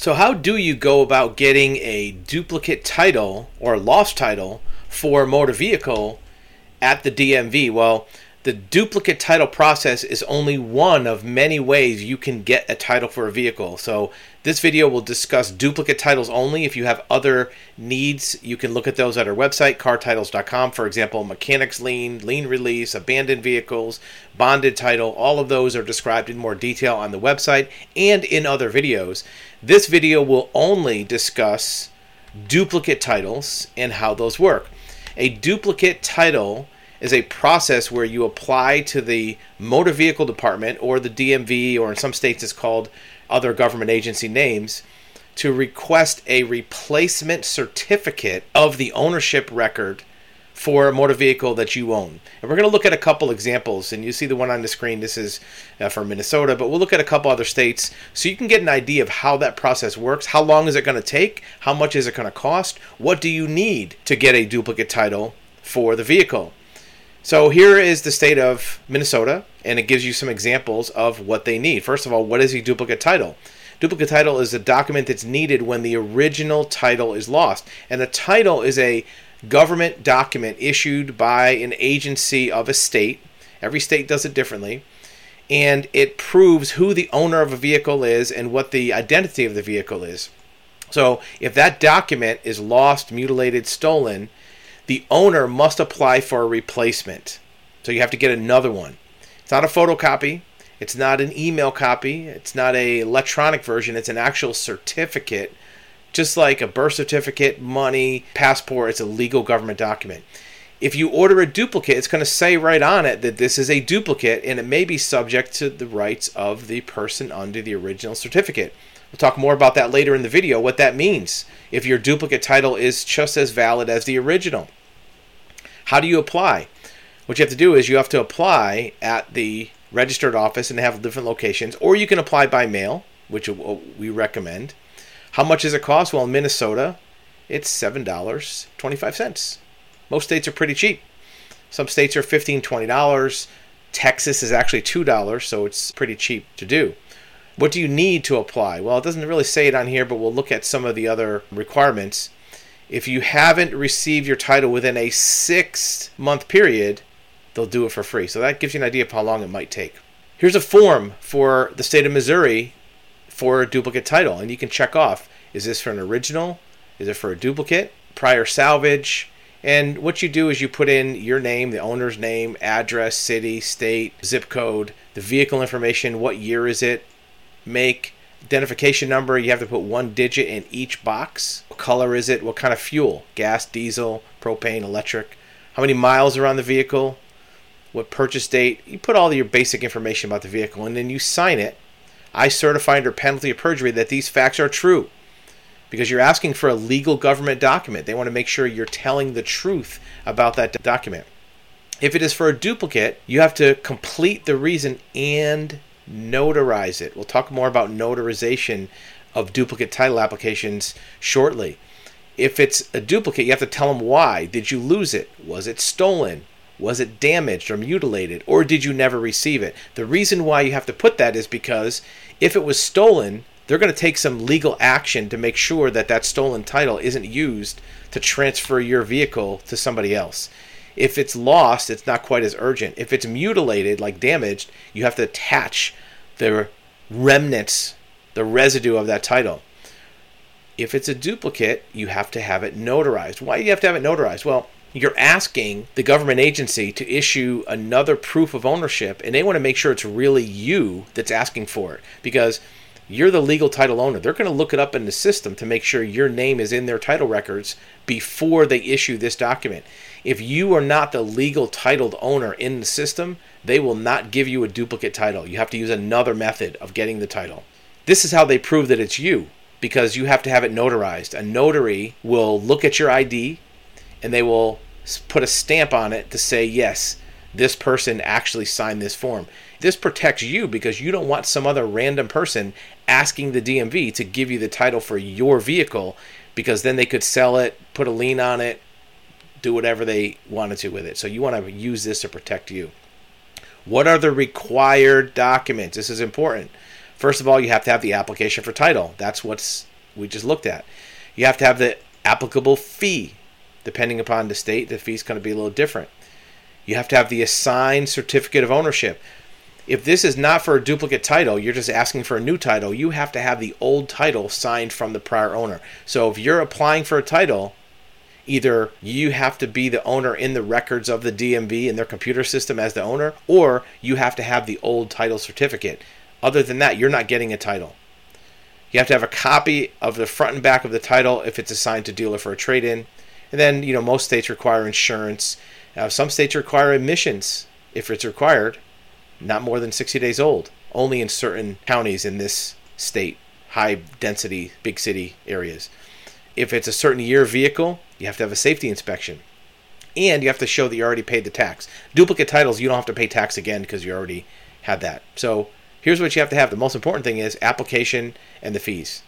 So, how do you go about getting a duplicate title or lost title for a motor vehicle at the DMV? Well, the duplicate title process is only one of many ways you can get a title for a vehicle. So, this video will discuss duplicate titles only. If you have other needs, you can look at those at our website, cartitles.com. For example, mechanics lien, lien release, abandoned vehicles, bonded title, all of those are described in more detail on the website and in other videos. This video will only discuss duplicate titles and how those work. A duplicate title is a process where you apply to the motor vehicle department or the DMV, or in some states it's called other government agency names, to request a replacement certificate of the ownership record for a motor vehicle that you own. And we're going to look at a couple examples, and you see the one on the screen. This is uh, for Minnesota, but we'll look at a couple other states so you can get an idea of how that process works. How long is it going to take? How much is it going to cost? What do you need to get a duplicate title for the vehicle? So here is the state of Minnesota, and it gives you some examples of what they need. First of all, what is a duplicate title? Duplicate title is a document that's needed when the original title is lost. And a title is a government document issued by an agency of a state. Every state does it differently. And it proves who the owner of a vehicle is and what the identity of the vehicle is. So if that document is lost, mutilated, stolen, the owner must apply for a replacement. So you have to get another one. It's not a photocopy. It's not an email copy. It's not a electronic version. It's an actual certificate, just like a birth certificate, money, passport. It's a legal government document. If you order a duplicate, it's going to say right on it that this is a duplicate and it may be subject to the rights of the person under the original certificate. We'll talk more about that later in the video, what that means if your duplicate title is just as valid as the original. How do you apply? What you have to do is you have to apply at the registered office and have different locations, or you can apply by mail, which we recommend. How much does it cost? Well, in Minnesota, it's $7.25. Most states are pretty cheap. Some states are $15, $20. Texas is actually $2, so it's pretty cheap to do. What do you need to apply? Well, it doesn't really say it on here, but we'll look at some of the other requirements. If you haven't received your title within a six month period, they'll do it for free. So that gives you an idea of how long it might take. Here's a form for the state of Missouri for a duplicate title, and you can check off is this for an original? Is it for a duplicate? Prior salvage? And what you do is you put in your name, the owner's name, address, city, state, zip code, the vehicle information, what year is it, make, identification number, you have to put one digit in each box. What color is it? What kind of fuel? Gas, diesel, propane, electric? How many miles are on the vehicle? What purchase date? You put all your basic information about the vehicle and then you sign it. I certify under penalty of perjury that these facts are true because you're asking for a legal government document. They want to make sure you're telling the truth about that document. If it is for a duplicate, you have to complete the reason and notarize it. We'll talk more about notarization of duplicate title applications shortly. If it's a duplicate, you have to tell them why. Did you lose it? Was it stolen? Was it damaged or mutilated? Or did you never receive it? The reason why you have to put that is because if it was stolen, they're going to take some legal action to make sure that that stolen title isn't used to transfer your vehicle to somebody else. If it's lost, it's not quite as urgent. If it's mutilated, like damaged, you have to attach the remnants, the residue of that title. If it's a duplicate, you have to have it notarized. Why do you have to have it notarized? Well, you're asking the government agency to issue another proof of ownership, and they want to make sure it's really you that's asking for it because you're the legal title owner. They're going to look it up in the system to make sure your name is in their title records before they issue this document. If you are not the legal titled owner in the system, they will not give you a duplicate title. You have to use another method of getting the title. This is how they prove that it's you because you have to have it notarized. A notary will look at your ID and they will put a stamp on it to say, yes, this person actually signed this form. This protects you because you don't want some other random person asking the DMV to give you the title for your vehicle because then they could sell it, put a lien on it, do whatever they wanted to with it. So you want to use this to protect you. What are the required documents? This is important. First of all, you have to have the application for title. That's what's we just looked at. You have to have the applicable fee. Depending upon the state, the fee is going to be a little different. You have to have the assigned certificate of ownership. If this is not for a duplicate title, you're just asking for a new title, you have to have the old title signed from the prior owner. So if you're applying for a title, either you have to be the owner in the records of the DMV in their computer system as the owner, or you have to have the old title certificate. Other than that, you're not getting a title. You have to have a copy of the front and back of the title if it's assigned to dealer for a trade in. And then, you know, most states require insurance. Uh, some states require emissions if it's required, not more than 60 days old, only in certain counties in this state, high density, big city areas. If it's a certain year vehicle, you have to have a safety inspection. And you have to show that you already paid the tax. Duplicate titles, you don't have to pay tax again because you already had that. So here's what you have to have. The most important thing is application and the fees.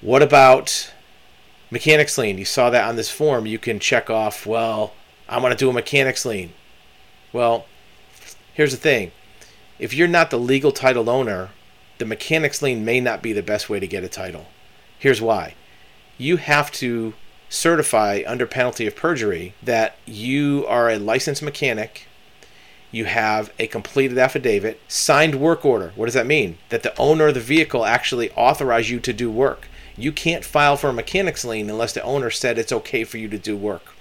What about mechanics lien? You saw that on this form. You can check off, well, I want to do a mechanics lien. Well, here's the thing. If you're not the legal title owner, the mechanics lien may not be the best way to get a title. Here's why. You have to certify under penalty of perjury that you are a licensed mechanic you have a completed affidavit, signed work order. What does that mean? That the owner of the vehicle actually authorized you to do work. You can't file for a mechanics lien unless the owner said it's okay for you to do work.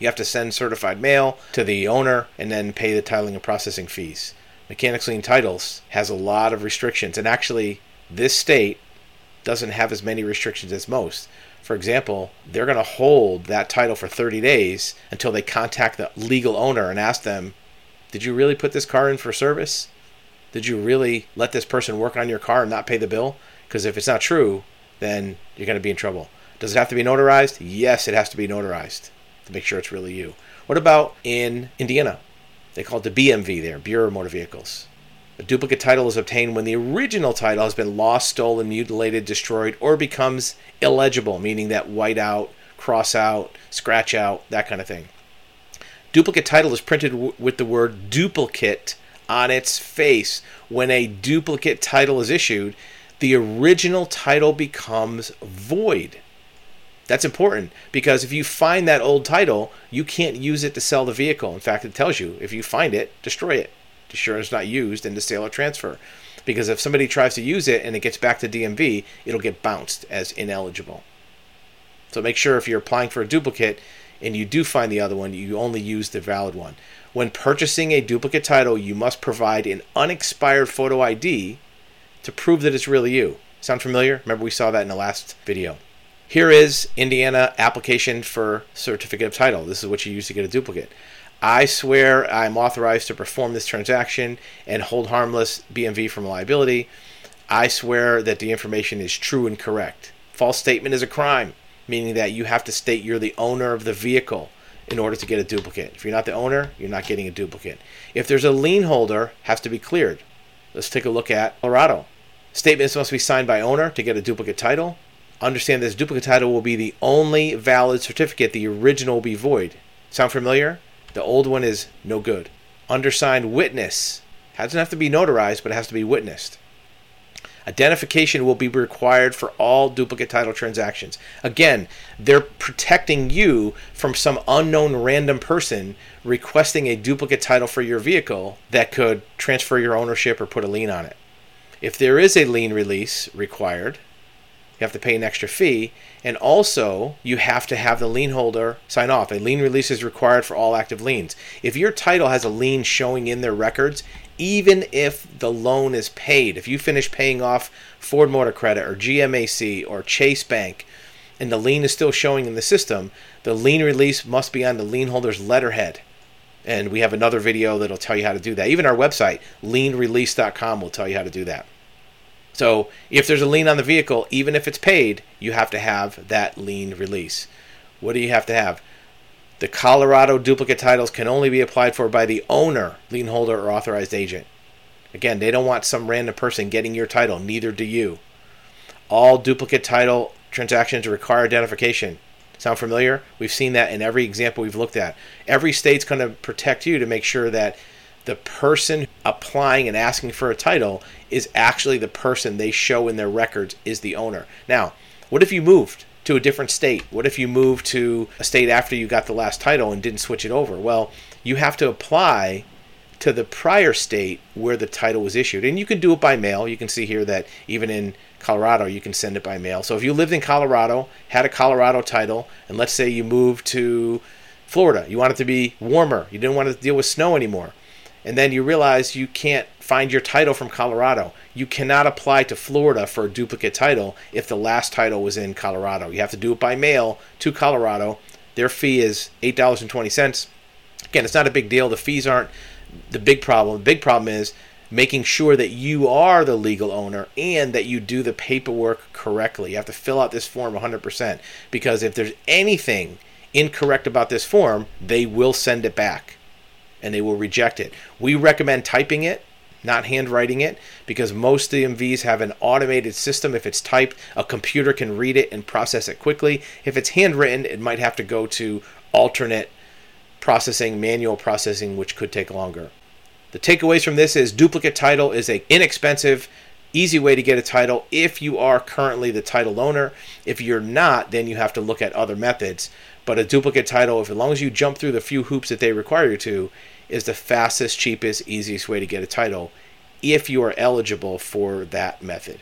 You have to send certified mail to the owner and then pay the titling and processing fees. Mechanics lien titles has a lot of restrictions, and actually, this state doesn't have as many restrictions as most. For example, they're going to hold that title for 30 days until they contact the legal owner and ask them, did you really put this car in for service? Did you really let this person work on your car and not pay the bill? Because if it's not true, then you're going to be in trouble. Does it have to be notarized? Yes, it has to be notarized to make sure it's really you. What about in Indiana? They call it the BMV there, Bureau of Motor Vehicles. A duplicate title is obtained when the original title has been lost, stolen, mutilated, destroyed, or becomes illegible, meaning that white out, cross out, scratch out, that kind of thing. Duplicate title is printed w- with the word duplicate on its face. When a duplicate title is issued, the original title becomes void. That's important because if you find that old title, you can't use it to sell the vehicle. In fact, it tells you if you find it, destroy it. Ensure it's not used in the sale or transfer. Because if somebody tries to use it and it gets back to DMV, it'll get bounced as ineligible. So make sure if you're applying for a duplicate, and you do find the other one, you only use the valid one. When purchasing a duplicate title, you must provide an unexpired photo ID to prove that it's really you. Sound familiar? Remember, we saw that in the last video. Here is Indiana application for certificate of title. This is what you use to get a duplicate. I swear I'm authorized to perform this transaction and hold harmless BMV from liability. I swear that the information is true and correct. False statement is a crime meaning that you have to state you're the owner of the vehicle in order to get a duplicate. If you're not the owner, you're not getting a duplicate. If there's a lien holder, has to be cleared. Let's take a look at Colorado. Statements must be signed by owner to get a duplicate title. Understand this duplicate title will be the only valid certificate. The original will be void. Sound familiar? The old one is no good. Undersigned witness. Doesn't have to be notarized, but it has to be witnessed. Identification will be required for all duplicate title transactions. Again, they're protecting you from some unknown random person requesting a duplicate title for your vehicle that could transfer your ownership or put a lien on it. If there is a lien release required, you have to pay an extra fee, and also you have to have the lien holder sign off. A lien release is required for all active liens. If your title has a lien showing in their records, even if the loan is paid, if you finish paying off Ford Motor Credit or GMAC or Chase Bank, and the lien is still showing in the system, the lien release must be on the lien holder's letterhead. And we have another video that'll tell you how to do that. Even our website, lienrelease.com, will tell you how to do that. So if there's a lien on the vehicle, even if it's paid, you have to have that lien release. What do you have to have? The Colorado duplicate titles can only be applied for by the owner, lien holder, or authorized agent. Again, they don't want some random person getting your title, neither do you. All duplicate title transactions require identification. Sound familiar? We've seen that in every example we've looked at. Every state's going to protect you to make sure that the person applying and asking for a title is actually the person they show in their records is the owner. Now, What if you moved to a different state? What if you moved to a state after you got the last title and didn't switch it over? Well, you have to apply to the prior state where the title was issued. And you can do it by mail. You can see here that even in Colorado, you can send it by mail. So if you lived in Colorado, had a Colorado title, and let's say you moved to Florida, you want it to be warmer, you didn't want to deal with snow anymore, and then you realize you can't find your title from Colorado. You cannot apply to Florida for a duplicate title if the last title was in Colorado. You have to do it by mail to Colorado. Their fee is $8.20. Again, it's not a big deal. The fees aren't the big problem. The big problem is making sure that you are the legal owner and that you do the paperwork correctly. You have to fill out this form 100% because if there's anything incorrect about this form, they will send it back and they will reject it. We recommend typing it, not handwriting it, because most DMVs have an automated system. If it's typed, a computer can read it and process it quickly. If it's handwritten, it might have to go to alternate processing, manual processing, which could take longer. The takeaways from this is duplicate title is a inexpensive, easy way to get a title if you are currently the title owner. If you're not, then you have to look at other methods. But a duplicate title, if as long as you jump through the few hoops that they require you to, is the fastest, cheapest, easiest way to get a title if you are eligible for that method.